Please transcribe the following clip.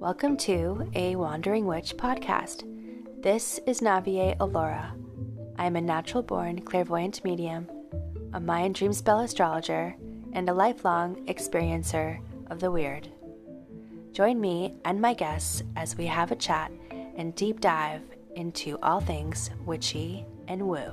Welcome to a Wandering Witch podcast. This is Navier Alora. I am a natural born clairvoyant medium, a Mayan dream spell astrologer, and a lifelong experiencer of the weird. Join me and my guests as we have a chat and deep dive into all things witchy and woo.